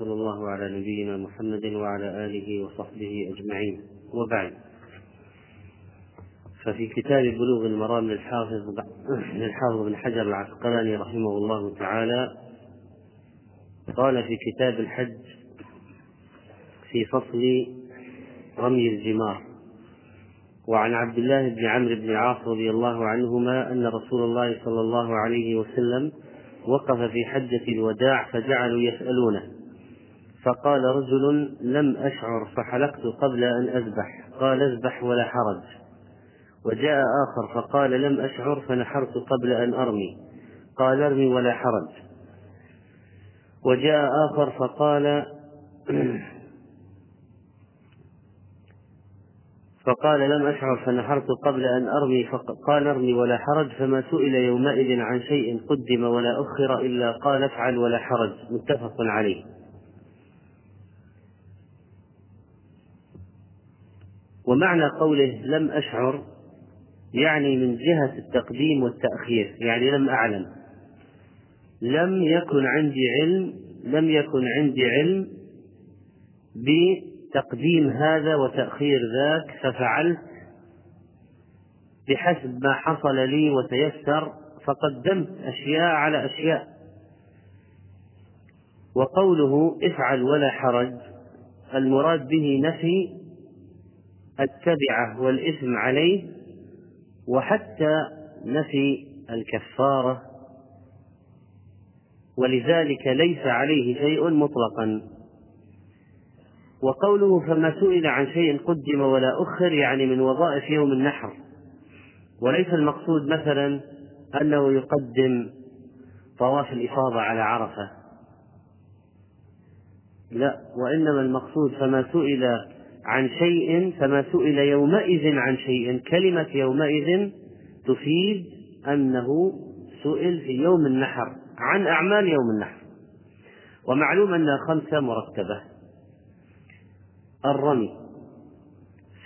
صلى الله على نبينا محمد وعلى آله وصحبه أجمعين. وبعد. ففي كتاب بلوغ المرام للحافظ للحافظ بن حجر العسقلاني رحمه الله تعالى قال في كتاب الحج في فصل رمي الجمار. وعن عبد الله بن عمرو بن العاص رضي الله عنهما أن رسول الله صلى الله عليه وسلم وقف في حجة الوداع فجعلوا يسألونه. فقال رجل لم أشعر فحلقت قبل أن أذبح. قال اذبح ولا حرج. وجاء آخر فقال لم أشعر فنحرت قبل أن أرمي. قال ارمي ولا حرج. وجاء آخر فقال فقال لم أشعر فنحرت قبل أن أرمي. قال ارمي ولا حرج. فما سئل يومئذ عن شيء قدم ولا أخر إلا قال افعل ولا حرج. متفق عليه. ومعنى قوله لم أشعر يعني من جهة التقديم والتأخير يعني لم أعلم. لم يكن عندي علم لم يكن عندي علم بتقديم هذا وتأخير ذاك ففعلت بحسب ما حصل لي وتيسر فقدمت أشياء على أشياء. وقوله افعل ولا حرج المراد به نفي التبعة والإثم عليه وحتى نفي الكفارة. ولذلك ليس عليه شيء مطلقا. وقوله فما سئل عن شيء قدم ولا أخر يعني من وظائف يوم النحر. وليس المقصود مثلا أنه يقدم طواف الإفاضة على عرفة. لا وإنما المقصود فما سئل عن شيء فما سئل يومئذ عن شيء. كلمة يومئذ تفيد أنه سئل في يوم النحر عن أعمال يوم النحر. ومعلوم أنها خمسة مرتبة. الرمي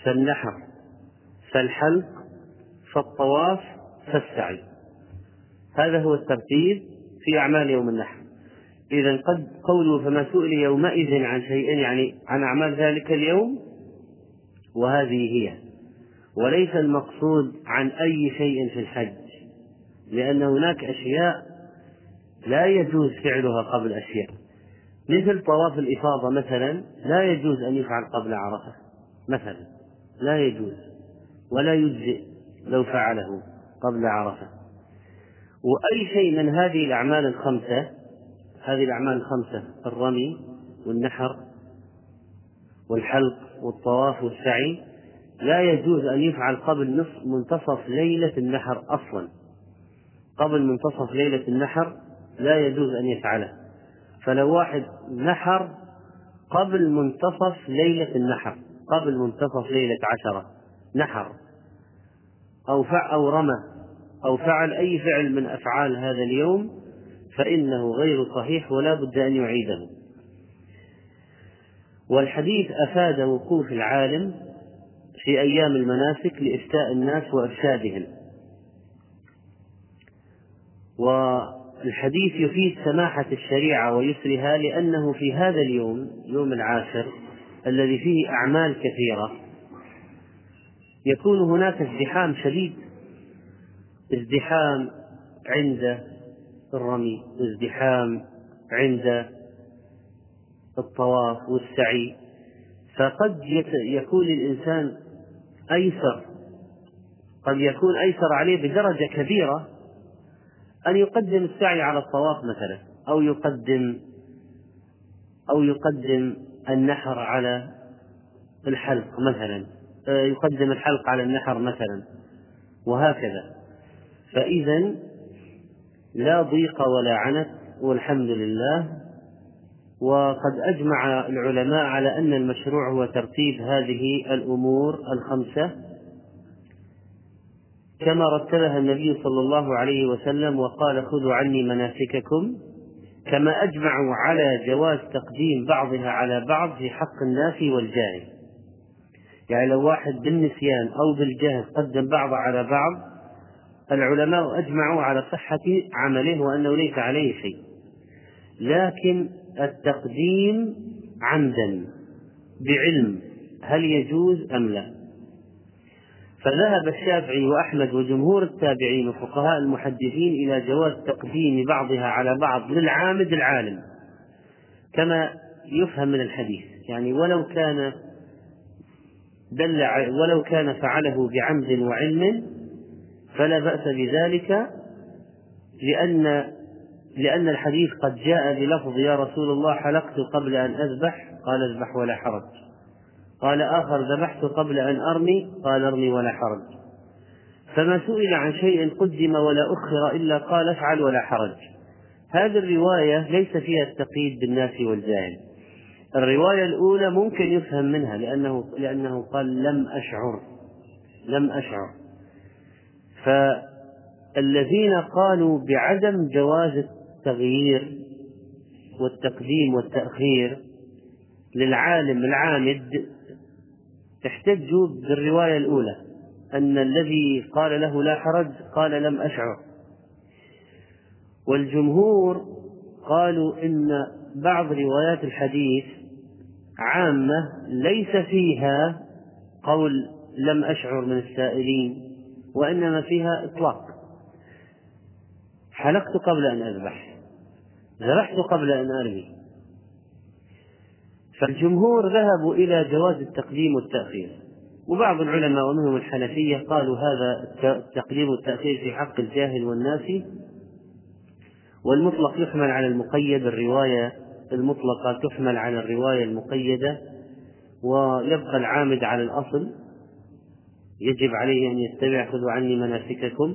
فالنحر فالحلق فالطواف فالسعي. هذا هو الترتيب في أعمال يوم النحر. إذا قد قوله فما سئل يومئذ عن شيء يعني عن أعمال ذلك اليوم وهذه هي. وليس المقصود عن أي شيء في الحج لأن هناك أشياء لا يجوز فعلها قبل أشياء. مثل طواف الإفاضة مثلا لا يجوز أن يفعل قبل عرفة مثلا. لا يجوز ولا يجزئ لو فعله قبل عرفة. وأي شيء من هذه الأعمال الخمسة هذه الأعمال الخمسة الرمي والنحر والحلق والطواف والسعي لا يجوز أن يفعل قبل نصف منتصف ليلة النحر أصلا. قبل منتصف ليلة النحر لا يجوز أن يفعله. فلو واحد نحر قبل منتصف ليلة النحر قبل منتصف ليلة عشرة نحر. أو فع أو رمى أو فعل أي فعل من أفعال هذا اليوم فإنه غير صحيح ولا بد أن يعيده. والحديث أفاد وقوف العالم في أيام المناسك لإفتاء الناس وإرشادهم. والحديث يفيد سماحة الشريعة ويسرها لأنه في هذا اليوم يوم العاشر الذي فيه أعمال كثيرة يكون هناك ازدحام شديد ازدحام عند الرمي ازدحام عند الطواف والسعي. فقد يكون الإنسان أيسر قد يكون أيسر عليه بدرجة كبيرة أن يقدم السعي على الطواف مثلا أو يقدم أو يقدم النحر على الحلق مثلا آه، يقدم الحلق على النحر مثلا وهكذا. فإذا لا ضيق ولا عنت والحمد لله وقد أجمع العلماء على أن المشروع هو ترتيب هذه الأمور الخمسة. كما رتبها النبي صلى الله عليه وسلم وقال خذوا عني مناسككم. كما أجمعوا على جواز تقديم بعضها على بعض في حق الناس والجاهل. يعني لو واحد بالنسيان أو بالجهل قدم بعض على بعض العلماء أجمعوا على صحة عمله وأنه ليس عليه شيء. لكن التقديم عمدا بعلم هل يجوز أم لا؟ فذهب الشافعي وأحمد وجمهور التابعين وفقهاء المحدثين إلى جواز تقديم بعضها على بعض للعامد العالم كما يفهم من الحديث. يعني ولو كان دل ولو كان فعله بعمد وعلم فلا بأس بذلك لأن لأن الحديث قد جاء بلفظ يا رسول الله حلقت قبل أن أذبح؟ قال اذبح ولا حرج. قال آخر ذبحت قبل أن أرمي؟ قال ارمي ولا حرج. فما سئل عن شيء قدم ولا أخر إلا قال افعل ولا حرج. هذه الرواية ليس فيها التقييد بالناس والجاهل. الرواية الأولى ممكن يفهم منها لأنه لأنه قال لم أشعر. لم أشعر. فالذين قالوا بعدم جواز التغيير والتقديم والتأخير للعالم العامد احتجوا بالرواية الأولى أن الذي قال له لا حرج قال لم أشعر. والجمهور قالوا إن بعض روايات الحديث عامة ليس فيها قول لم أشعر من السائلين وإنما فيها إطلاق. حلقت قبل أن أذبح. ذبحت قبل أن أرمي. فالجمهور ذهبوا إلى جواز التقديم والتأخير. وبعض العلماء ومنهم الحنفية قالوا هذا التقديم والتأخير في حق الجاهل والناسي والمطلق يحمل على المقيد الرواية المطلقة تحمل على الرواية المقيدة ويبقى العامد على الأصل. يجب عليه أن يتبع خذوا عني مناسككم.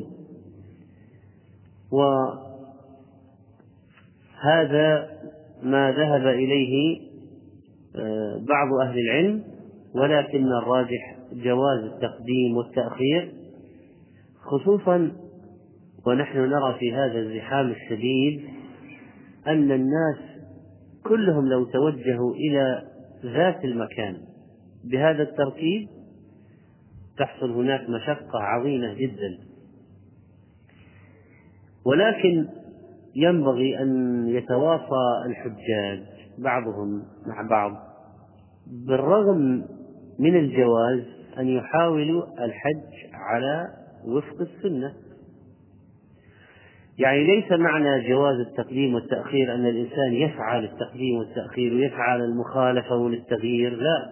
وهذا ما ذهب إليه آه، بعض أهل العلم ولكن الراجح جواز التقديم والتأخير خصوصا ونحن نرى في هذا الزحام الشديد أن الناس كلهم لو توجهوا إلى ذات المكان بهذا الترتيب تحصل هناك مشقة عظيمة جدا. ولكن ينبغي أن يتواصى الحجاج بعضهم مع بعض بالرغم من الجواز أن يحاولوا الحج على وفق السنة. يعني ليس معنى جواز التقديم والتأخير أن الإنسان يسعى للتقديم والتأخير ويسعى للمخالفة وللتغيير لا.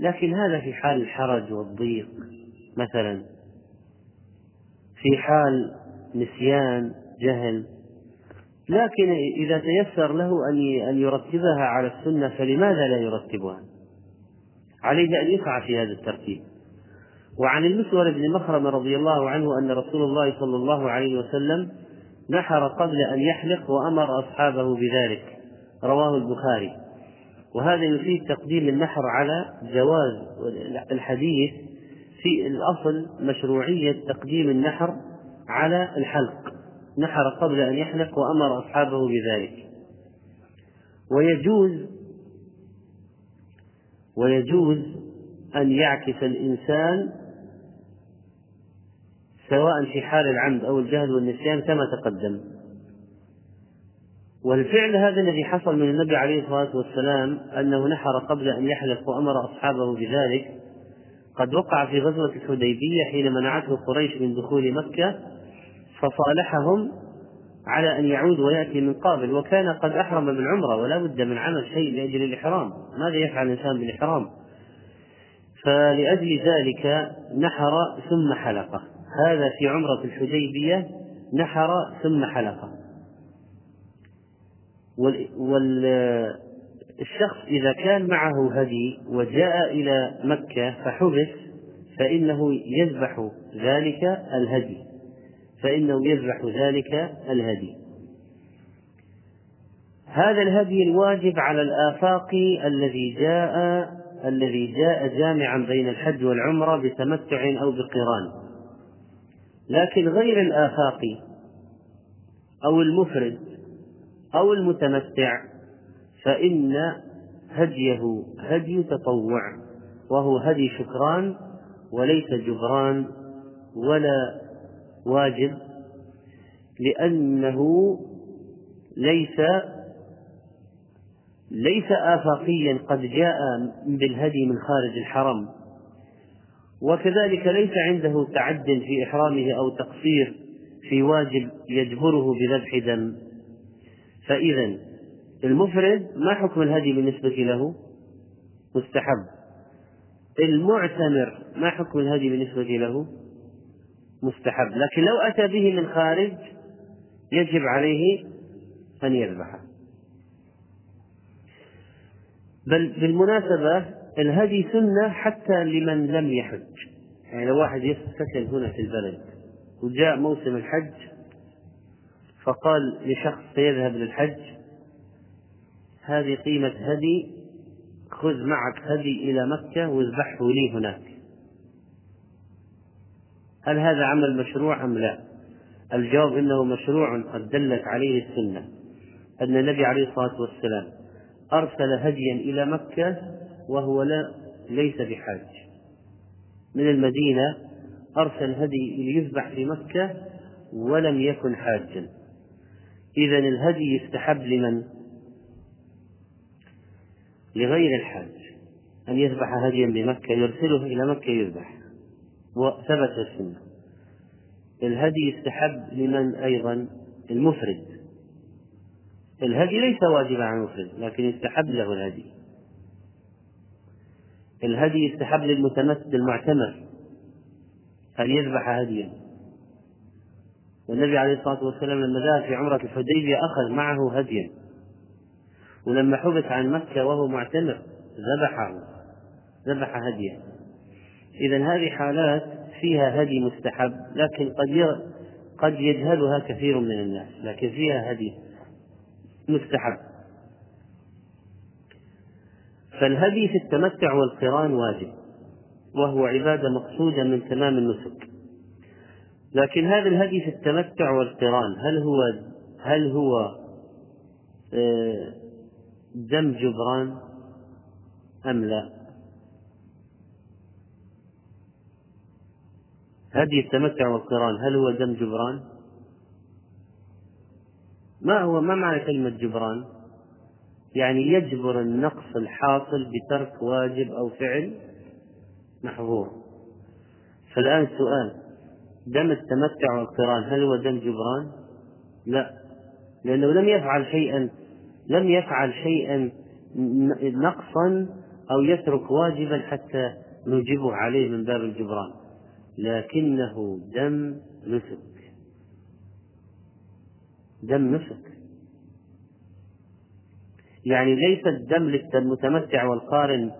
لكن هذا في حال الحرج والضيق مثلا. في حال نسيان جهل لكن إذا تيسر له أن أن يرتبها على السنة فلماذا لا يرتبها؟ عليه أن يسعى في هذا الترتيب. وعن المسور بن مخرم رضي الله عنه أن رسول الله صلى الله عليه وسلم نحر قبل أن يحلق وأمر أصحابه بذلك رواه البخاري وهذا يفيد تقديم النحر على جواز الحديث في الأصل مشروعية تقديم النحر على الحلق نحر قبل أن يحلق وأمر أصحابه بذلك. ويجوز ويجوز أن يعكس الإنسان سواء في حال العمد أو الجهل والنسيان كما تقدم. والفعل هذا الذي حصل من النبي عليه الصلاة والسلام أنه نحر قبل أن يحلق وأمر أصحابه بذلك قد وقع في غزوة الحديبية حين منعته قريش من دخول مكة فصالحهم على أن يعود ويأتي من قابل. وكان قد أحرم بالعمرة ولا بد من عمل شيء لأجل الإحرام. ماذا يفعل الإنسان بالإحرام؟ فلأجل ذلك نحر ثم حلقه. هذا في عمرة الحديبية نحر ثم حلقه. والشخص إذا كان معه هدي وجاء إلى مكة فحبس فإنه يذبح ذلك الهدي. فإنه يذبح ذلك الهدي. هذا الهدي الواجب على الآفاق الذي جاء الذي جاء جامعا بين الحج والعمرة بتمتع أو بقران. لكن غير الآفاق أو المفرد أو المتمتع فإن هديه هدي تطوع وهو هدي شكران وليس جبران ولا واجب لأنه ليس ليس آفاقيا قد جاء بالهدي من خارج الحرم وكذلك ليس عنده تعد في إحرامه أو تقصير في واجب يجبره بذبح دم. فإذا المفرد ما حكم الهدي بالنسبة له؟ مستحب. المعتمر ما حكم الهدي بالنسبة له؟ مستحب. لكن لو أتى به من خارج يجب عليه أن يذبحه بل بالمناسبة الهدي سنة حتى لمن لم يحج. يعني لو واحد يسكن هنا في البلد وجاء موسم الحج فقال لشخص سيذهب للحج هذه قيمة هدي خذ معك هدي إلى مكة واذبحه لي هناك. هل هذا عمل مشروع أم لا؟ الجواب إنه مشروع قد دلت عليه السنة أن النبي عليه الصلاة والسلام أرسل هديا إلى مكة وهو لا ليس بحاج. من المدينة أرسل هدي ليذبح في مكة ولم يكن حاجا. إذا الهدي يستحب لمن؟ لغير الحاج أن يذبح هديا بمكة يرسله إلى مكة يذبح. وثبت السنة. الهدي يستحب لمن أيضا؟ المفرد. الهدي ليس واجبا على المفرد لكن يستحب له الهدي. الهدي يستحب للمتمثل المعتمر أن يذبح هديا. والنبي عليه الصلاة والسلام لما ذهب في عمرة الحديبية أخذ معه هديا. ولما حبس عن مكة وهو معتمر ذبحه ذبح هديا. إذا هذه حالات فيها هدي مستحب لكن قد قد يجهلها كثير من الناس لكن فيها هدي مستحب. فالهدي في التمتع والقران واجب وهو عبادة مقصودة من تمام النسك. لكن هذا الهدي في التمتع والقران هل هو هل هو آه، دم جبران؟ أم لا؟ هدي التمتع والقران هل هو دم جبران؟ ما هو ما معنى كلمة جبران؟ يعني يجبر النقص الحاصل بترك واجب أو فعل محظور فالآن سؤال دم التمتع والقرآن هل هو دم جبران؟ لا لأنه لم يفعل شيئا لم يفعل شيئا نقصا أو يترك واجبا حتى نجبه عليه من باب الجبران لكنه دم نسك. دم نسك. يعني ليس الدم للمتمتع والقارن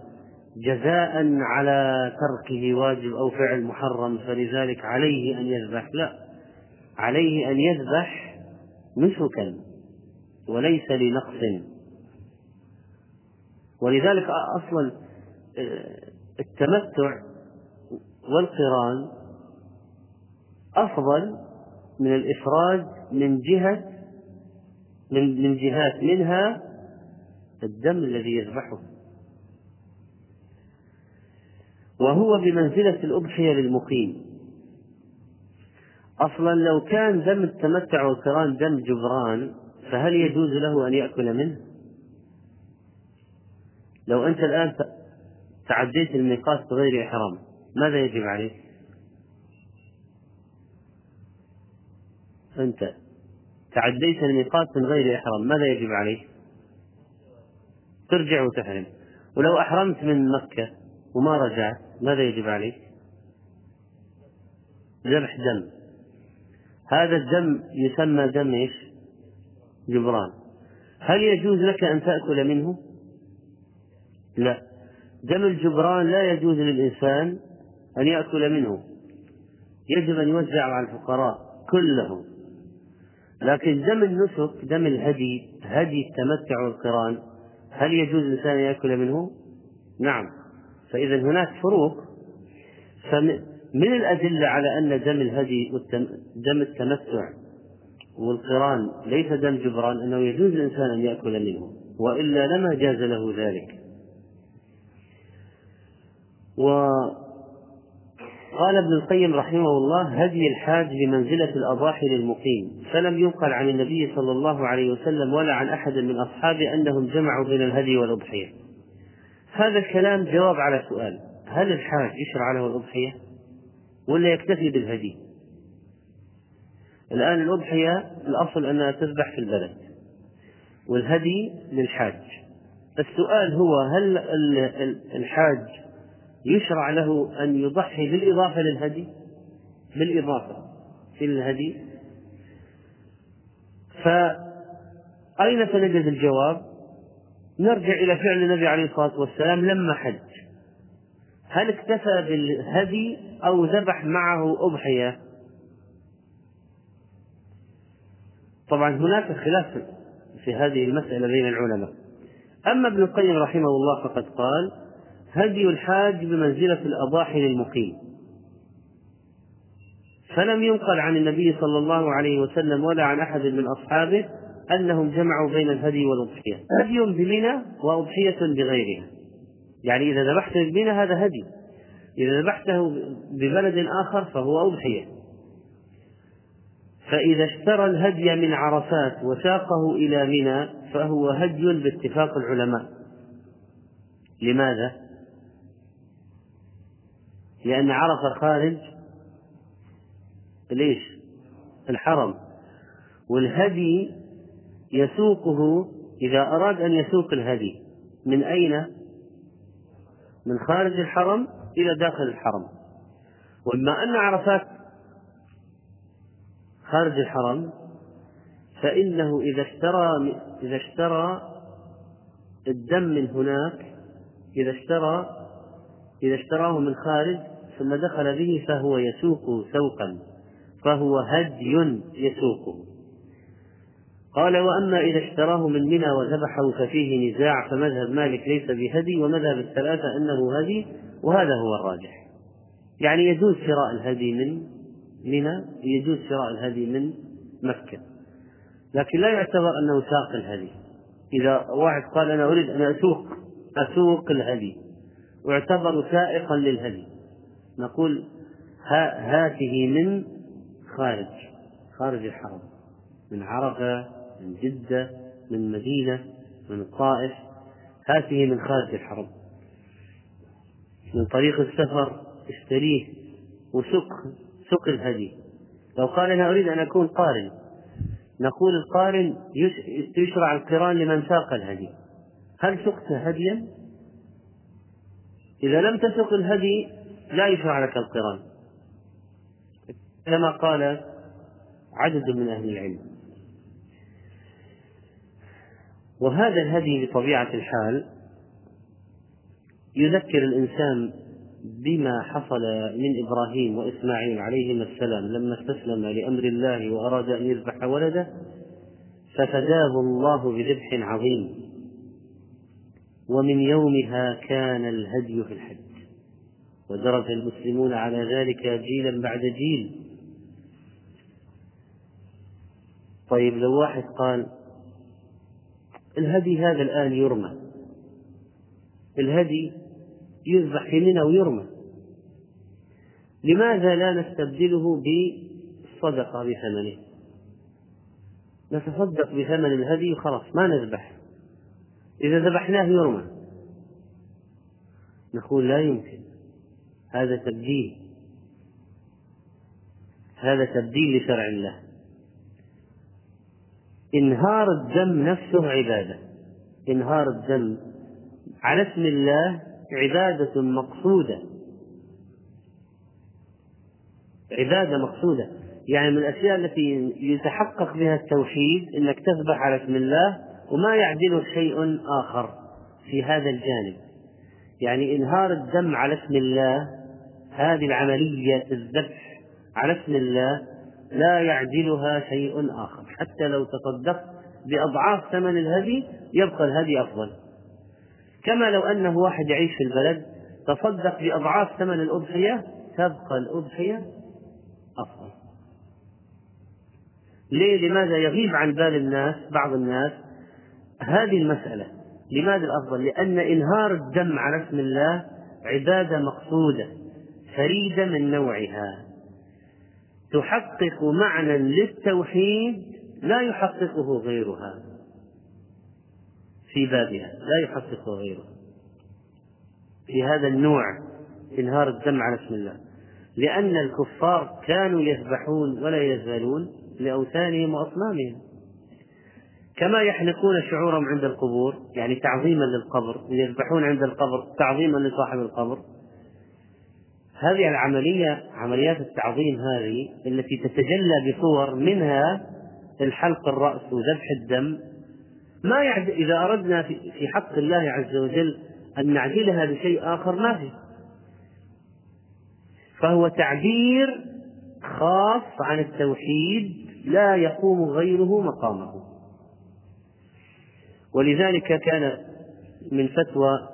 جزاء على تركه واجب أو فعل محرم فلذلك عليه أن يذبح. لا عليه أن يذبح نسكا وليس لنقص. ولذلك أصلا آه، التمتع والقران أفضل من الإفراد من جهة من من جهات منها الدم الذي يذبحه. وهو بمنزلة الأضحية للمقيم. أصلا لو كان دم التمتع والقران دم جبران فهل يجوز له أن يأكل منه؟ لو أنت الآن تعديت الميقات بغير إحرام. ماذا يجب عليك؟ أنت تعديت الميقات من غير إحرام ماذا يجب عليك؟ ترجع وتحرم ولو أحرمت من مكة وما رجعت ماذا يجب عليك؟ ذبح دم هذا الدم يسمى دم إيش؟ جبران هل يجوز لك أن تأكل منه؟ لا دم الجبران لا يجوز للإنسان أن يأكل منه يجب أن يوزع على الفقراء كلهم. لكن دم النسك دم الهدي هدي التمتع والقران هل يجوز للإنسان أن يأكل منه؟ نعم. فإذا هناك فروق. فمن الأدلة على أن دم الهدي دم التمتع والقران ليس دم جبران أنه يجوز للإنسان أن يأكل منه وإلا لما جاز له ذلك. قال ابن القيم رحمه الله هدي الحاج بمنزلة الأضاحي للمقيم. فلم ينقل عن النبي صلى الله عليه وسلم ولا عن أحد من أصحابه أنهم جمعوا بين الهدي والأضحية. هذا الكلام جواب على سؤال هل الحاج يشرع له الأضحية ولا يكتفي بالهدي؟ الآن الأضحية الأصل أنها تذبح في البلد والهدي للحاج. السؤال هو هل الحاج يشرع له أن يضحي بالإضافة للهدي؟ بالإضافة في الهدي. فأين سنجد الجواب؟ نرجع إلى فعل النبي عليه الصلاة والسلام لما حج. هل اكتفى بالهدي أو ذبح معه أضحية؟ طبعا هناك خلاف في هذه المسألة بين العلماء. أما ابن القيم رحمه الله فقد قال هدي الحاج بمنزلة الأضاحي للمقيم. فلم ينقل عن النبي صلى الله عليه وسلم ولا عن أحد من أصحابه أنهم جمعوا بين الهدي والأضحية. هدي بمنى وأضحية بغيرها. يعني إذا ذبحت بمنى هذا هدي. إذا ذبحته ببلد آخر فهو أضحية. فإذا اشترى الهدي من عرفات وساقه إلى منى فهو هدي باتفاق العلماء. لماذا؟ لأن عرفة خارج ليش؟ الحرم والهدي يسوقه إذا أراد أن يسوق الهدي من أين؟ من خارج الحرم إلى داخل الحرم وبما أن عرفات خارج الحرم فإنه إذا اشترى إذا اشترى الدم من هناك إذا اشترى إذا اشتراه من خارج ثم دخل به فهو يسوقه سوقا فهو هدي يسوقه. قال وأما إذا اشتراه من منى وذبحه ففيه نزاع فمذهب مالك ليس بهدي ومذهب الثلاثة أنه هدي وهذا هو الراجح. يعني يجوز شراء الهدي من منى يجوز شراء الهدي من مكة. لكن لا يعتبر أنه ساق الهدي. إذا واحد قال أنا أريد أن أسوق أسوق الهدي واعتبر سائقا للهدي. نقول هاته من خارج خارج الحرم من عرفة من جدة من مدينة من الطائف هاته من خارج الحرم. من طريق السفر اشتريه وسق سق الهدي. لو قال أنا أريد أن أكون قارن نقول القارن يشرع القران لمن ساق الهدي. هل سقت هديا؟ إذا لم تسق الهدي لا يشرع لك القران. كما قال عدد من أهل العلم. وهذا الهدي بطبيعة الحال يذكر الإنسان بما حصل من إبراهيم وإسماعيل عليهما السلام لما استسلم لأمر الله وأراد أن يذبح ولده ففداه الله بذبح عظيم. ومن يومها كان الهدي في الحج. ودرج المسلمون على ذلك جيلا بعد جيل طيب لو واحد قال الهدي هذا الآن يرمى الهدي يذبح منى ويرمى لماذا لا نستبدله بالصدقة بثمنه؟ نتصدق بثمن الهدي وخلاص ما نذبح. إذا ذبحناه يرمى. نقول لا يمكن. هذا تبديل. هذا تبديل لشرع الله. إنهار الدم نفسه عبادة. إنهار الدم. على اسم الله عبادة مقصودة. عبادة مقصودة. يعني من الأشياء التي يتحقق بها التوحيد أنك تذبح على اسم الله وما يعدله شيء آخر في هذا الجانب. يعني إنهار الدم على اسم الله هذه العملية الذبح على اسم الله لا يعدلها شيء آخر. حتى لو تصدقت بأضعاف ثمن الهدي يبقى الهدي أفضل. كما لو أنه واحد يعيش في البلد تصدق بأضعاف ثمن الأضحية تبقى الأضحية أفضل. ليه؟ لماذا يغيب عن بال الناس بعض الناس هذه المسألة؟ لماذا الأفضل؟ لأن إنهار الدم على اسم الله عبادة مقصودة. فريدة من نوعها. تحقق معنى للتوحيد لا يحققه غيرها. في بابها لا يحققه غيرها. في هذا النوع إنهار الدم على اسم الله. لأن الكفار كانوا يذبحون ولا يزالون لأوثانهم وأصنامهم. كما يحلقون شعورهم عند القبور يعني تعظيما للقبر ويذبحون عند القبر تعظيما لصاحب القبر. هذه العملية عمليات التعظيم هذه التي تتجلى بصور منها الحلق الرأس وذبح الدم ما يعد إذا أردنا في حق الله عز وجل أن نعدلها بشيء آخر ما في فهو تعبير خاص عن التوحيد لا يقوم غيره مقامه. ولذلك كان من فتوى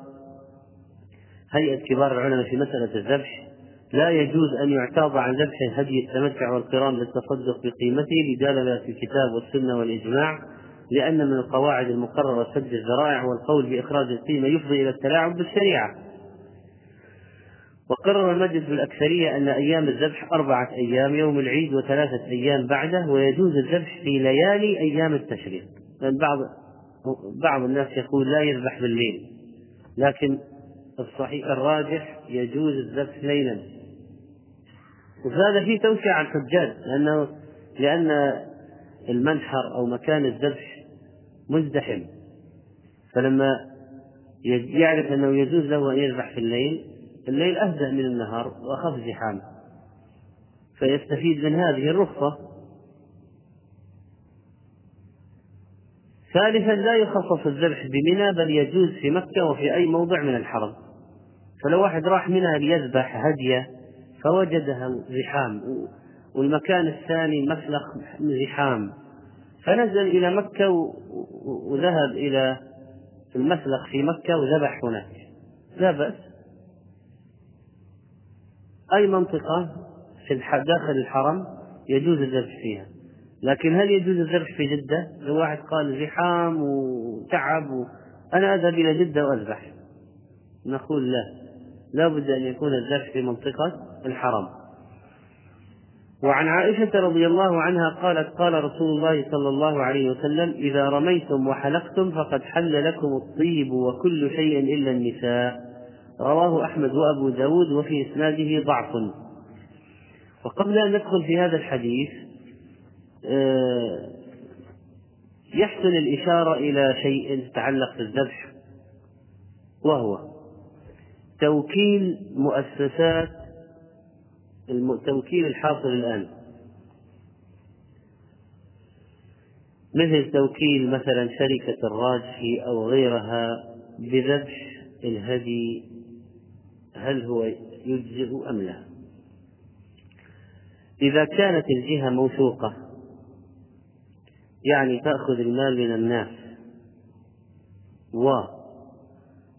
هيئة كبار العلماء في مسألة الذبح لا يجوز أن يعتاض عن ذبح هدي التمتع والقران للتصدق بقيمته لدلالة الكتاب والسنة والإجماع لأن من القواعد المقررة سد الذرائع والقول بإخراج القيمة يفضي إلى التلاعب بالشريعة. وقرر المجلس بالأكثرية أن أيام الذبح أربعة أيام يوم العيد وثلاثة أيام بعده ويجوز الذبح في ليالي أيام التشريق. لأن بعض بعض الناس يقول لا يذبح بالليل لكن الصحيح الراجح يجوز الذبح ليلا. وهذا فيه توسعة الحجاج لأنه لأن المنحر أو مكان الذبح مزدحم. فلما يعرف أنه يجوز له أن يذبح في الليل الليل أهدأ من النهار وأخف زحام. فيستفيد من هذه الرخصة. ثالثا لا يخصص الذبح بمنى بل يجوز في مكة وفي أي موضع من الحرم. فلو واحد راح منها ليذبح هدية فوجدها زحام. والمكان الثاني مسلخ زحام. فنزل إلى مكة وذهب إلى المسلخ في مكة وذبح هناك. لا بأس. أي منطقة في داخل الحرم يجوز الذبح فيها؟ لكن هل يجوز الذبح في جدة؟ لو واحد قال زحام وتعب و... أنا أذهب إلى جدة وأذبح. نقول لا. لا بد أن يكون الذبح في منطقة الحرم. وعن عائشة رضي الله عنها قالت قال رسول الله صلى الله عليه وسلم إذا رميتم وحلقتم فقد حل لكم الطيب وكل شيء إلا النساء. رواه أحمد وأبو داود وفي إسناده ضعف. وقبل أن ندخل في هذا الحديث آه، يحسن الإشارة إلى شيء يتعلق بالذبح وهو توكيل مؤسسات التوكيل الحاصل الآن. مثل توكيل مثلا شركة الراجحي أو غيرها بذبح الهدي هل هو يجزئ أم لا؟ إذا كانت الجهة موثوقة يعني تأخذ المال من الناس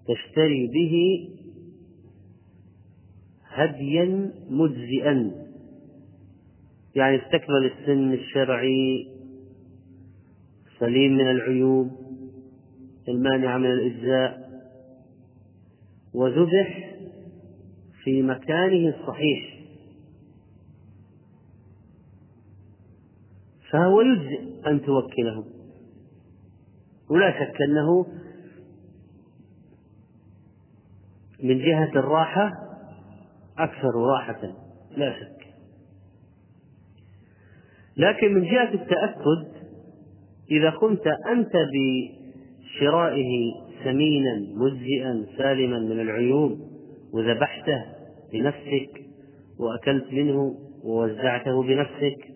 وتشتري به هديا مجزئا. يعني استكمل السن الشرعي سليم من العيوب المانعة من الإجزاء وذبح في مكانه الصحيح. فهو يجزئ أن توكله. ولا شك أنه من جهة الراحة أكثر راحة. لا شك. لكن من جهة التأكد إذا قمت أنت بشرائه ثمينا مجزئا سالما من العيوب وذبحته بنفسك وأكلت منه ووزعته بنفسك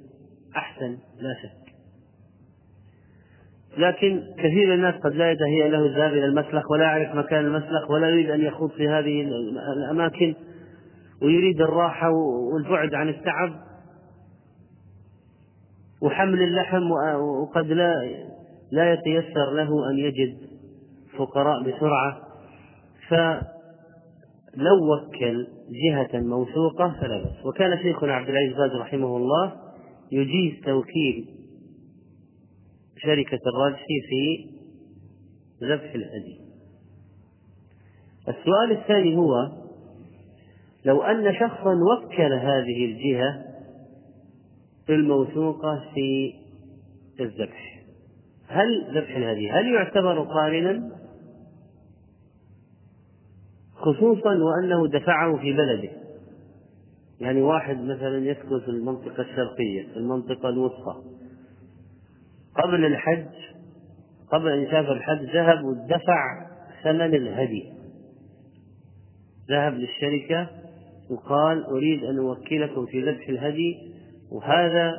أحسن. لا شك. لكن كثير من الناس قد لا يتهيأ له الذهاب إلى المسلخ ولا يعرف مكان المسلخ ولا يريد أن يخوض في هذه الأماكن. ويريد الراحة والبعد عن التعب وحمل اللحم وقد لا لا يتيسر له أن يجد فقراء بسرعة. لو وكل جهة موثوقة فلا بأس. وكان شيخنا عبد العزيز باز رحمه الله يجيز توكيل شركة الراجحي في ذبح الهدي السؤال الثاني هو لو أن شخصا وكل هذه الجهة الموثوقة في الذبح. هل ذبح الهدي هل يعتبر قارنا؟ خصوصا وأنه دفعه في بلده. يعني واحد مثلا يسكن في المنطقة الشرقية في المنطقة الوسطى. قبل الحج قبل أن يسافر الحج ذهب ودفع ثمن الهدي ذهب للشركة وقال أريد أن أوكلكم في ذبح الهدي وهذا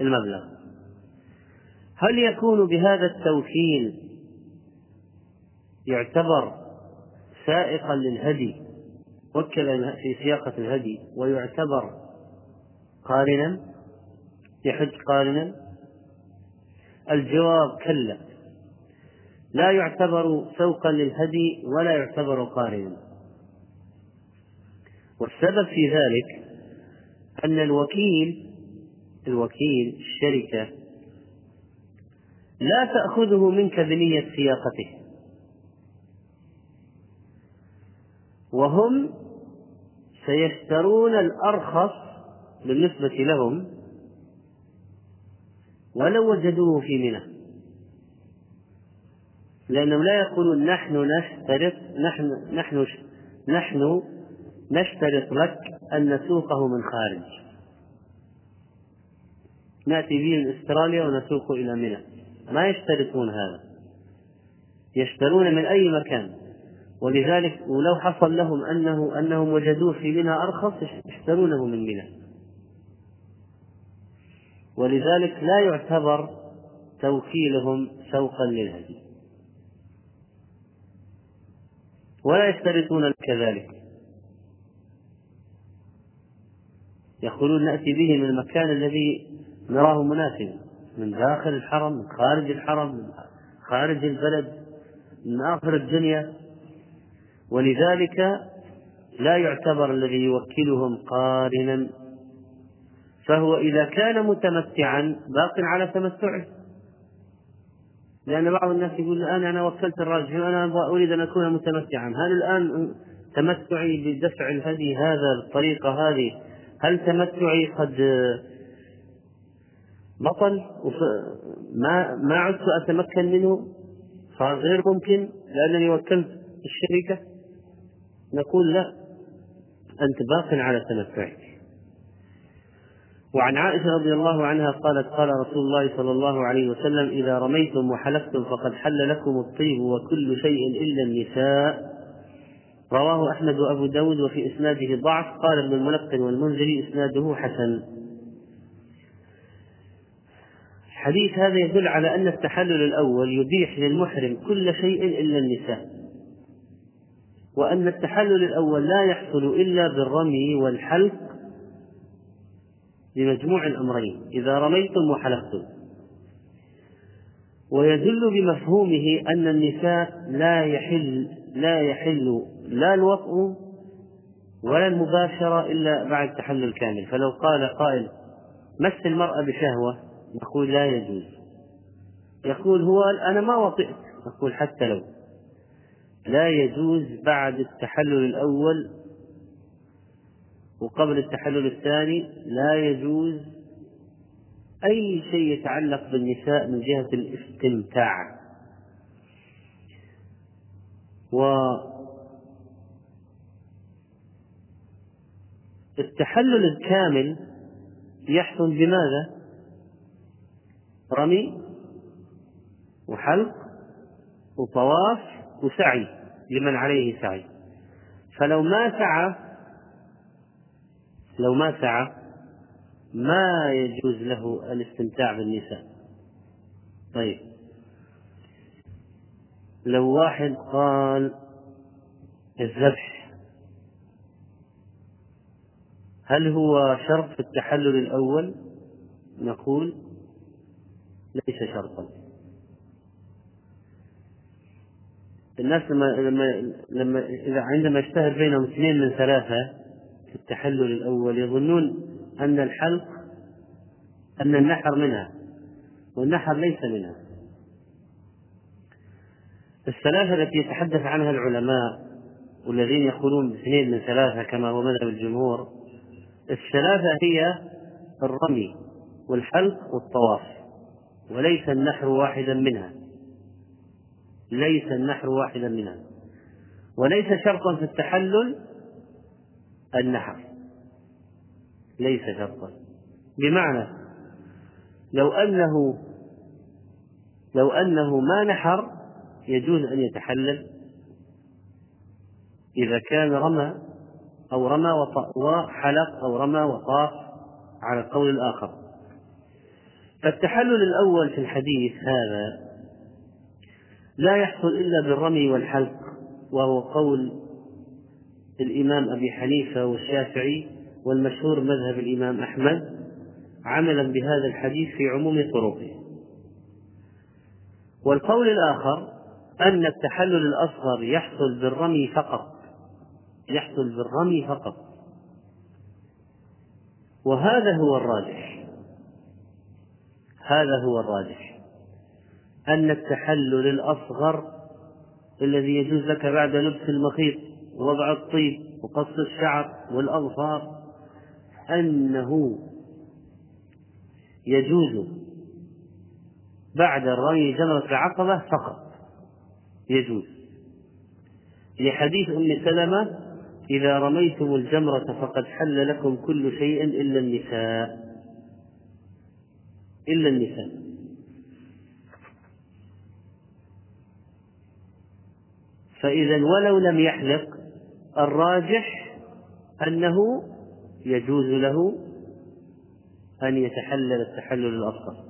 المبلغ. هل يكون بهذا التوكيل يعتبر سائقا للهدي وكل في سياقة الهدي ويعتبر قارنا؟ يحج قارنا؟ الجواب كلا. لا يعتبر سوقا للهدي ولا يعتبر قارنا. والسبب في ذلك أن الوكيل الوكيل الشركة لا تأخذه منك بنية سياقته. وهم سيشترون الأرخص بالنسبة لهم ولو وجدوه في منى. لأنهم لا يقولون نحن نشترط نحن نحن نحن نشترط لك أن نسوقه من خارج. نأتي به من أستراليا ونسوقه إلى منى ما يشترطون هذا. يشترون من أي مكان. ولذلك ولو حصل لهم أنه أنهم وجدوه في منى أرخص يشترونه من منى ولذلك لا يعتبر توكيلهم سوقا للهدي. ولا يشترطون كذلك. يقولون نأتي به من المكان الذي نراه مناسبا من داخل الحرم من خارج الحرم من خارج البلد من آخر الدنيا. ولذلك لا يعتبر الذي يوكلهم قارنا. فهو إذا كان متمتعا باق على تمتعه. لأن بعض الناس يقول الآن أنا وكلت الراجل أنا أريد أن أكون متمتعا. هل الآن تمتعي بدفع الهدي هذا بالطريقة هذه؟ هل تمتعي قد بطل ما ما عدت أتمكن منه؟ صار غير ممكن لأنني وكلت الشركة؟ نقول لا أنت باق على تمتعك. وعن عائشة رضي الله عنها قالت قال رسول الله صلى الله عليه وسلم إذا رميتم وحلفتم فقد حل لكم الطيب وكل شيء إلا النساء. رواه أحمد وأبو داود وفي إسناده ضعف. قال ابن الملقن والمنذري إسناده حسن. الحديث هذا يدل على أن التحلل الأول يبيح للمحرم كل شيء إلا النساء وأن التحلل الأول لا يحصل إلا بالرمي والحلق بمجموع الأمرين إذا رميتم وحلقتم. ويدل بمفهومه أن النساء لا يحل لا يحل لا الوطء ولا المباشرة إلا بعد التحلل كامل فلو قال قائل مس المرأة بشهوة نقول لا يجوز. يقول هو أنا ما وطئت. نقول حتى لو. لا يجوز بعد التحلل الأول وقبل التحلل الثاني لا يجوز أي شيء يتعلق بالنساء من جهة الاستمتاع. و التحلل الكامل يحصل بماذا؟ رمي وحلق وطواف وسعي لمن عليه سعي. فلو ما سعى لو ما سعى ما يجوز له الاستمتاع بالنساء. طيب. لو واحد قال الذبح هل هو شرط في التحلل الأول؟ نقول ليس شرطا. الناس لما لما لما إذا عندما يشتهر بينهم اثنين من ثلاثة في التحلل الأول يظنون أن الحلق أن النحر منها والنحر ليس منها. الثلاثة التي يتحدث عنها العلماء والذين يقولون اثنين من ثلاثة كما هو مذهب الجمهور الثلاثة هي الرمي والحلق والطواف وليس النحر واحدا منها. ليس النحر واحدا منها. وليس شرطا في التحلل النحر. ليس شرطا. بمعنى لو أنه لو أنه ما نحر يجوز أن يتحلل إذا كان رمى أو رمى وحلق أو رمى وطاف على القول الآخر. فالتحلل الأول في الحديث هذا لا يحصل إلا بالرمي والحلق وهو قول الإمام أبي حنيفة والشافعي والمشهور مذهب الإمام أحمد عملا بهذا الحديث في عموم طرقه. والقول الآخر أن التحلل الأصغر يحصل بالرمي فقط. يحصل بالرمي فقط. وهذا هو الراجح. هذا هو الراجح. أن التحلل الأصغر الذي يجوز لك بعد لبس المخيط ووضع الطيب وقص الشعر والأظفار أنه يجوز بعد الرمي جمرة العقبة فقط. يجوز. لحديث أم سلمة إذا رميتم الجمرة فقد حل لكم كل شيء إلا النساء. إلا النساء. فإذا ولو لم يحلق الراجح أنه يجوز له أن يتحلل التحلل الأصغر.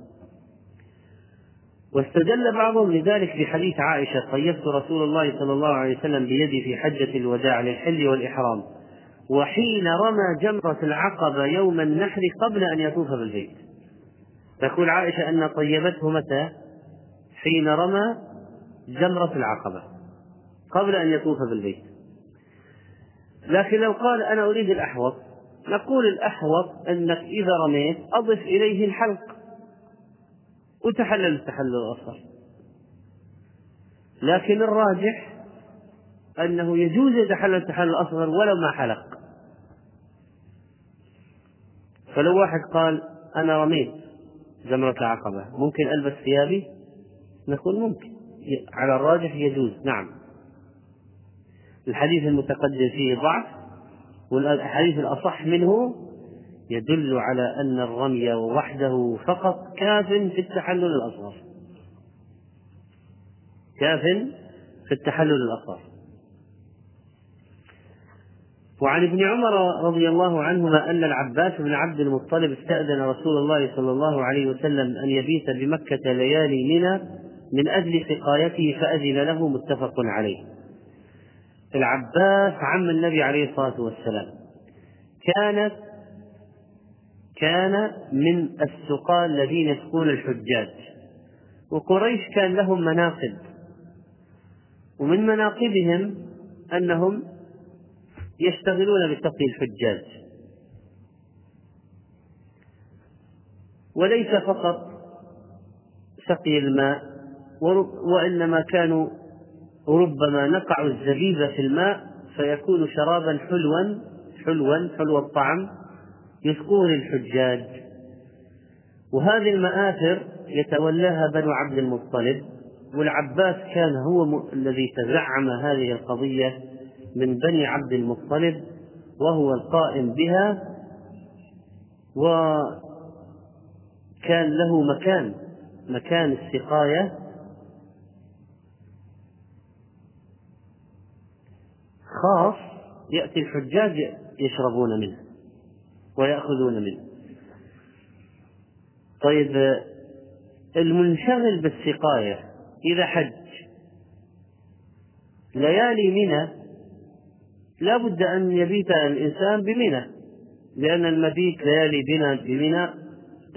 واستدل بعضهم لذلك بحديث عائشة طيبت رسول الله صلى الله عليه وسلم بيدي في حجة الوداع للحل والإحرام وحين رمى جمرة العقبة يوم النحر قبل أن يطوف بالبيت. تقول عائشة أن طيبته متى؟ حين رمى جمرة العقبة قبل أن يطوف بالبيت. لكن لو قال أنا أريد الأحوط نقول الأحوط أنك إذا رميت أضف إليه الحلق. وتحلل التحلل الأصغر لكن الراجح أنه يجوز يتحلل التحلل الأصغر ولو ما حلق. فلو واحد قال أنا رميت جمرة العقبة ممكن ألبس ثيابي؟ نقول ممكن. على الراجح يجوز نعم. الحديث المتقدم فيه ضعف والحديث الأصح منه يدل على أن الرمي وحده فقط كاف في التحلل الأصغر. كاف في التحلل الأصغر. وعن ابن عمر رضي الله عنهما أن العباس بن عبد المطلب استأذن رسول الله صلى الله عليه وسلم أن يبيت بمكة ليالي منى من أجل سقايته فأذن له متفق عليه. العباس عم النبي عليه الصلاة والسلام. كانت كان من السقاة الذين يسقون الحجاج. وقريش كان لهم مناقب. ومن مناقبهم أنهم يشتغلون بسقي الحجاج. وليس فقط سقي الماء وإنما كانوا ربما نقعوا الزبيب في الماء فيكون شرابا حلوا حلوا حلو الطعم. يسقون الحجاج. وهذه المآثر يتولاها بنو عبد المطلب والعباس كان هو الذي تزعم هذه القضية من بني عبد المطلب وهو القائم بها وكان له مكان مكان السقاية. خاص يأتي الحجاج يشربون منه. ويأخذون منه. طيب المنشغل بالسقاية إذا حج ليالي منى لا بد أن يبيت الإنسان بمنى لأن المبيت ليالي بنا بمنى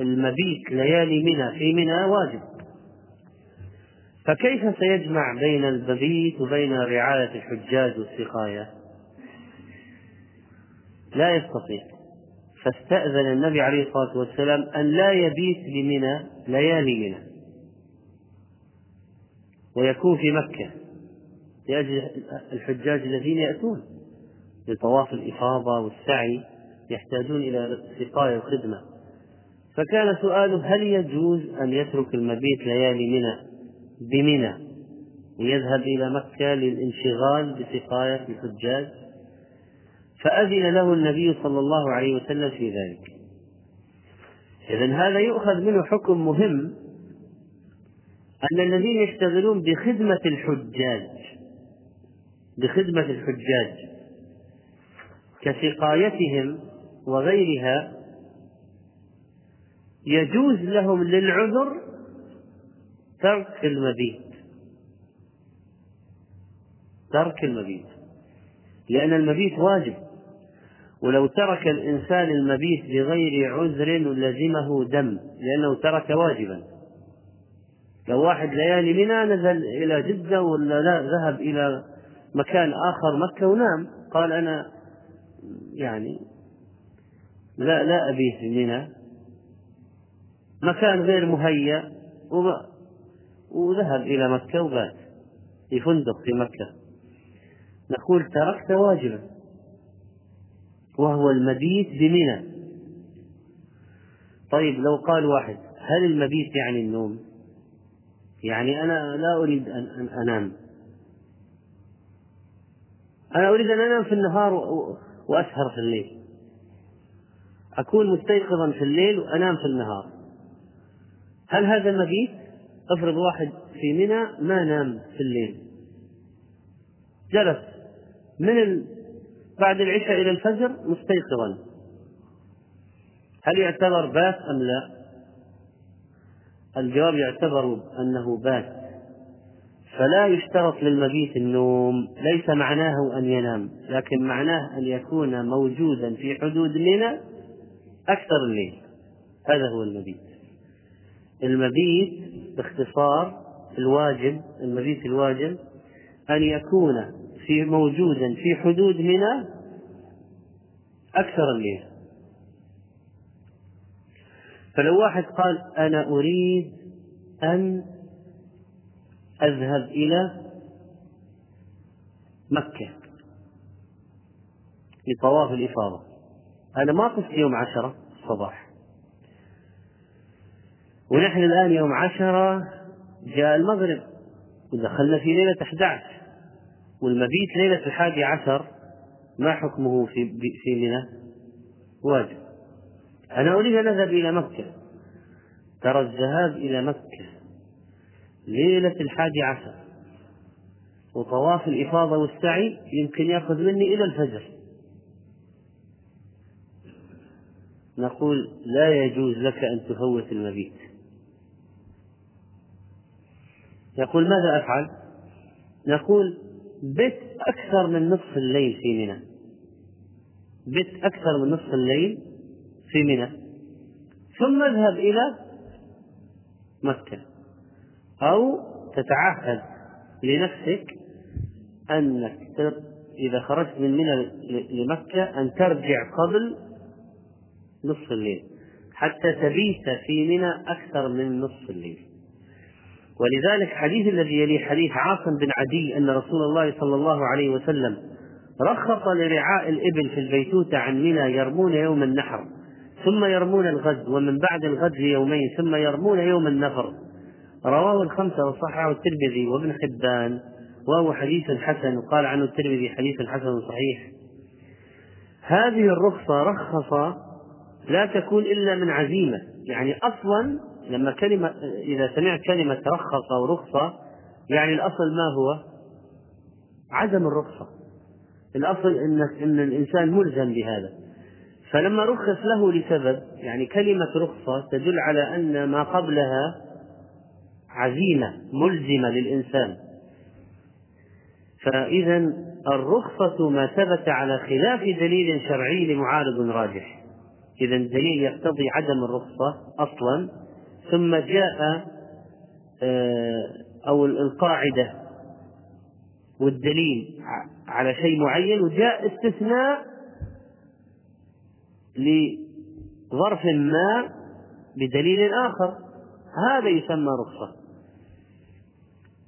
المبيت ليالي منى في منى واجب. فكيف سيجمع بين المبيت وبين رعاية الحجاج والسقاية؟ لا يستطيع. فاستأذن النبي عليه الصلاة والسلام أن لا يبيت بمنى ليالي منى. ويكون في مكة لأجل الحجاج الذين يأتون لطواف الإفاضة والسعي يحتاجون إلى سقاية وخدمة فكان سؤاله هل يجوز أن يترك المبيت ليالي منى بمنى ويذهب إلى مكة للانشغال بسقاية الحجاج؟ فأذن له النبي صلى الله عليه وسلم في ذلك. إذا هذا يؤخذ منه حكم مهم أن الذين يشتغلون بخدمة الحجاج بخدمة الحجاج كسقايتهم وغيرها يجوز لهم للعذر ترك المبيت. ترك المبيت. لأن المبيت واجب. ولو ترك الإنسان المبيت بغير عذر لزمه دم لأنه ترك واجبا. لو واحد ليالي منى نزل إلى جدة ولا لا ذهب إلى مكان آخر مكة ونام. قال أنا يعني لا لا أبيت منى. مكان غير مهيأ وذهب إلى مكة وبات في فندق في مكة. نقول تركت واجبا. وهو المبيت بمنى. طيب لو قال واحد هل المبيت يعني النوم؟ يعني أنا لا أريد أن أنام. أنا أريد أن أنام في النهار وأسهر في الليل. أكون مستيقظا في الليل وأنام في النهار. هل هذا مبيت؟ افرض واحد في منى ما نام في الليل. جلس. من. بعد العشاء إلى الفجر مستيقظا. هل يعتبر بات أم لا؟ الجواب يعتبر أنه بات فلا يشترط للمبيت النوم ليس معناه أن ينام لكن معناه أن يكون موجودا في حدود منى أكثر الليل. هذا هو المبيت. المبيت باختصار الواجب المبيت الواجب أن يكون في موجودا في حدود منى أكثر الليل فلو واحد قال أنا أريد أن أذهب إلى مكة لطواف الإفاضة. أنا ما طفت يوم عشرة الصباح. ونحن الآن يوم عشرة جاء المغرب. ودخلنا في ليلة 11 والمبيت ليلة الحادي عشر ما حكمه في في منى؟ واجب. أنا أريد أن أذهب إلى مكة. ترى الذهاب إلى مكة ليلة الحادي عشر وطواف الإفاضة والسعي يمكن يأخذ مني إلى الفجر نقول لا يجوز لك أن تفوت المبيت يقول ماذا أفعل؟ نقول بت أكثر من نصف الليل في منى. بت أكثر من نصف الليل في منى. ثم اذهب إلى مكة. أو تتعهد لنفسك أنك إذا خرجت من منى لمكة أن ترجع قبل نصف الليل. حتى تبيت في منى أكثر من نصف الليل. ولذلك حديث الذي يليه حديث عاصم بن عدي أن رسول الله صلى الله عليه وسلم رخص لرعاء الإبل في البيتوتة عن منى يرمون يوم النحر ثم يرمون الغد ومن بعد الغد يومين ثم يرمون يوم النفر. رواه الخمسة وصححه الترمذي وابن حبان وهو حديث حسن وقال عنه الترمذي حديث حسن صحيح. هذه الرخصة رخص لا تكون إلا من عزيمة يعني أصلا لما كلمة إذا سمعت كلمة رخص أو رخصة يعني الأصل ما هو؟ عدم الرخصة. الأصل إن إن الإنسان ملزم بهذا. فلما رخص له لسبب يعني كلمة رخصة تدل على أن ما قبلها عزيمة ملزمة للإنسان. فإذا الرخصة ما ثبت على خلاف دليل شرعي لمعارض راجح. إذا الدليل يقتضي عدم الرخصة أصلا ثم جاء آه، أو القاعدة والدليل على شيء معين وجاء استثناء لظرف ما بدليل آخر. هذا يسمى رخصة.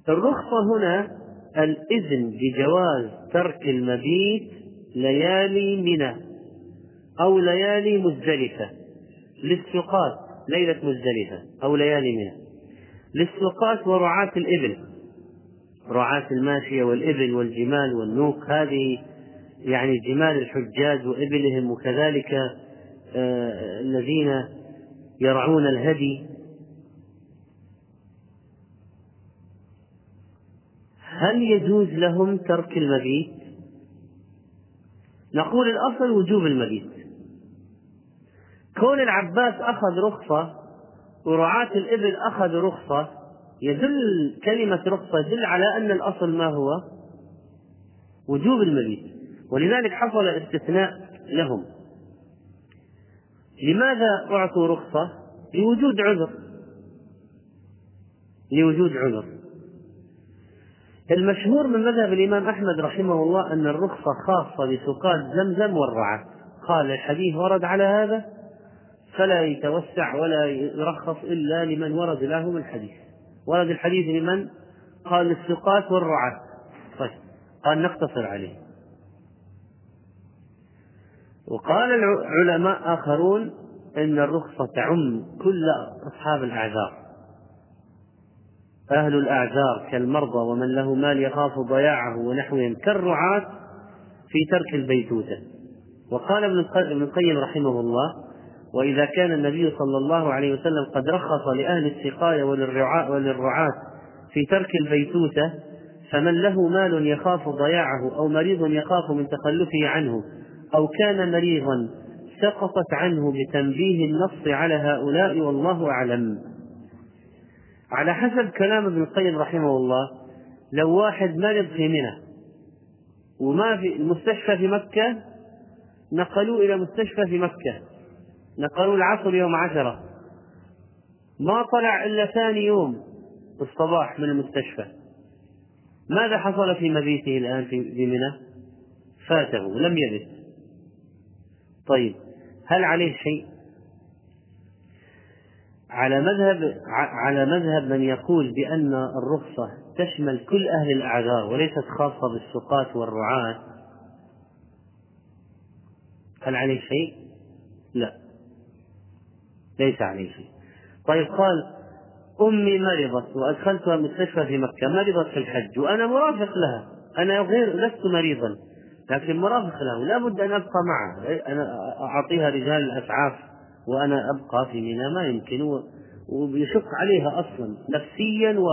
الرخصة هنا الإذن بجواز ترك المبيت ليالي منى أو ليالي مزدلفة للسقاط. ليلة مزدلفة أو ليالي منى للسقاط ورعاة الإبل. رعاة الماشية والإبل والجمال والنوق هذه يعني جمال الحجاج وإبلهم وكذلك آه الذين يرعون الهدي. هل يجوز لهم ترك المبيت؟ نقول الأصل وجوب المبيت. كون العباس أخذ رخصة ورعاة الإبل أخذوا رخصة يدل كلمة رخصة يدل على أن الأصل ما هو؟ وجوب المبيت. ولذلك حصل استثناء لهم. لماذا أعطوا رخصة؟ لوجود عذر. لوجود عذر. المشهور من مذهب الإمام أحمد رحمه الله أن الرخصة خاصة بسقاة زمزم والرعاة. قال الحديث ورد على هذا فلا يتوسع ولا يرخص إلا لمن ورد له الحديث. ورد الحديث لمن؟ قال السقاة والرعاة. طيب قال نقتصر عليه. وقال العلماء آخرون إن الرخصة تعم كل أصحاب الأعذار. أهل الأعذار كالمرضى ومن له مال يخاف ضياعه ونحوهم كالرعاة في ترك البيتوتة. وقال ابن القيم رحمه الله وإذا كان النبي صلى الله عليه وسلم قد رخص لأهل السقاية وللرعاة, وللرعاة في ترك البيتوتة فمن له مال يخاف ضياعه أو مريض يخاف من تخلفه عنه أو كان مريضا سقطت عنه بتنبيه النص على هؤلاء والله أعلم. على حسب كلام ابن القيم رحمه الله لو واحد مرض في منى وما في المستشفى في مكة نقلوه إلى مستشفى في مكة. نقلوه العصر يوم عشرة ما طلع إلا ثاني يوم الصباح من المستشفى ماذا حصل في مبيته الآن في منى؟ فاته لم يبت طيب هل عليه شيء؟ على مذهب على مذهب من يقول بأن الرخصة تشمل كل أهل الأعذار وليست خاصة بالسقاة والرعاة هل عليه شيء؟ لا ليس عليه شيء. طيب قال أمي مرضت وأدخلتها المستشفى في مكة مرضت في الحج وأنا مرافق لها. أنا غير لست مريضا لكن مرافق لها ولا بد أن أبقى معها. أنا أعطيها رجال الأسعاف وأنا أبقى في منى ما يمكن ويشق عليها أصلا نفسيا و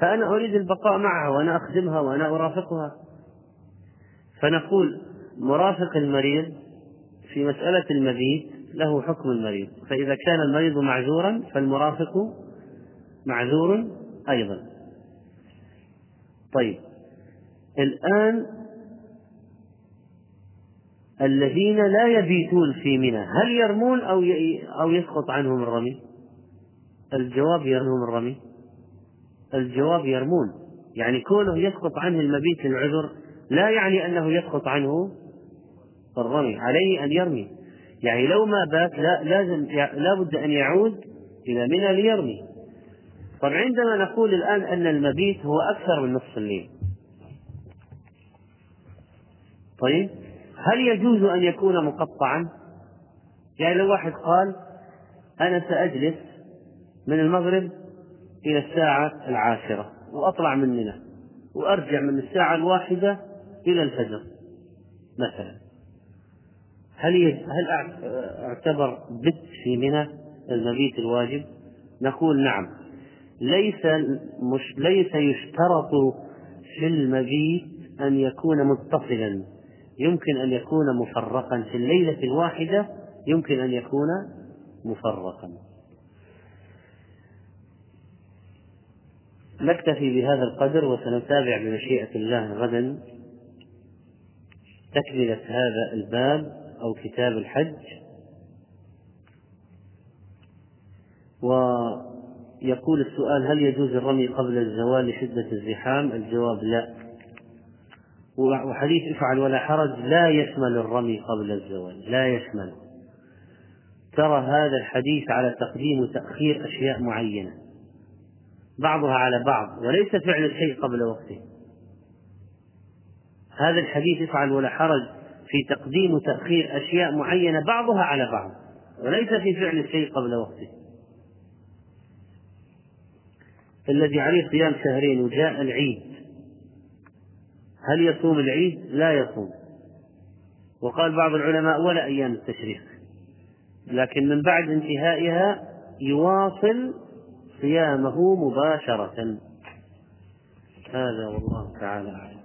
فأنا أريد البقاء معها وأنا أخدمها وأنا أرافقها. فنقول مرافق المريض في مسألة المبيت له حكم المريض. فإذا كان المريض معذورا فالمرافق معذور أيضا. طيب. الآن الذين لا يبيتون في منى هل يرمون أو أو يسقط عنهم الرمي؟ الجواب يرمون الرمي. الجواب يرمون. يعني كونه يسقط عنه المبيت للعذر لا يعني أنه يسقط عنه الرمي. عليه أن يرمي. يعني لو ما بات لا لازم لا بد أن يعود إلى منى ليرمي. طب عندما نقول الآن أن المبيت هو أكثر من نصف الليل. طيب هل يجوز أن يكون مقطعا؟ يعني لو واحد قال أنا سأجلس من المغرب إلى الساعة العاشرة وأطلع من منى وأرجع من الساعة الواحدة إلى الفجر مثلا. هل هل أعتبر بت في منى المبيت الواجب؟ نقول نعم. ليس مش ليس يشترط في المبيت أن يكون متصلا. يمكن أن يكون مفرقا. في الليلة الواحدة يمكن أن يكون مفرقا. نكتفي بهذا القدر وسنتابع بمشيئة الله غدا. تكملة هذا الباب. أو كتاب الحج. ويقول السؤال هل يجوز الرمي قبل الزوال لشدة الزحام؟ الجواب لا. وحديث افعل ولا حرج لا يشمل الرمي قبل الزوال لا يشمل. ترى هذا الحديث على تقديم وتأخير أشياء معينة بعضها على بعض وليس فعل الشيء قبل وقته. هذا الحديث افعل ولا حرج في تقديم وتأخير أشياء معينة بعضها على بعض وليس في فعل الشيء قبل وقته. الذي عليه صيام شهرين وجاء العيد. هل يصوم العيد؟ لا يصوم. وقال بعض العلماء ولا أيام التشريق. لكن من بعد انتهائها يواصل صيامه مباشرة. هذا والله تعالى أعلم.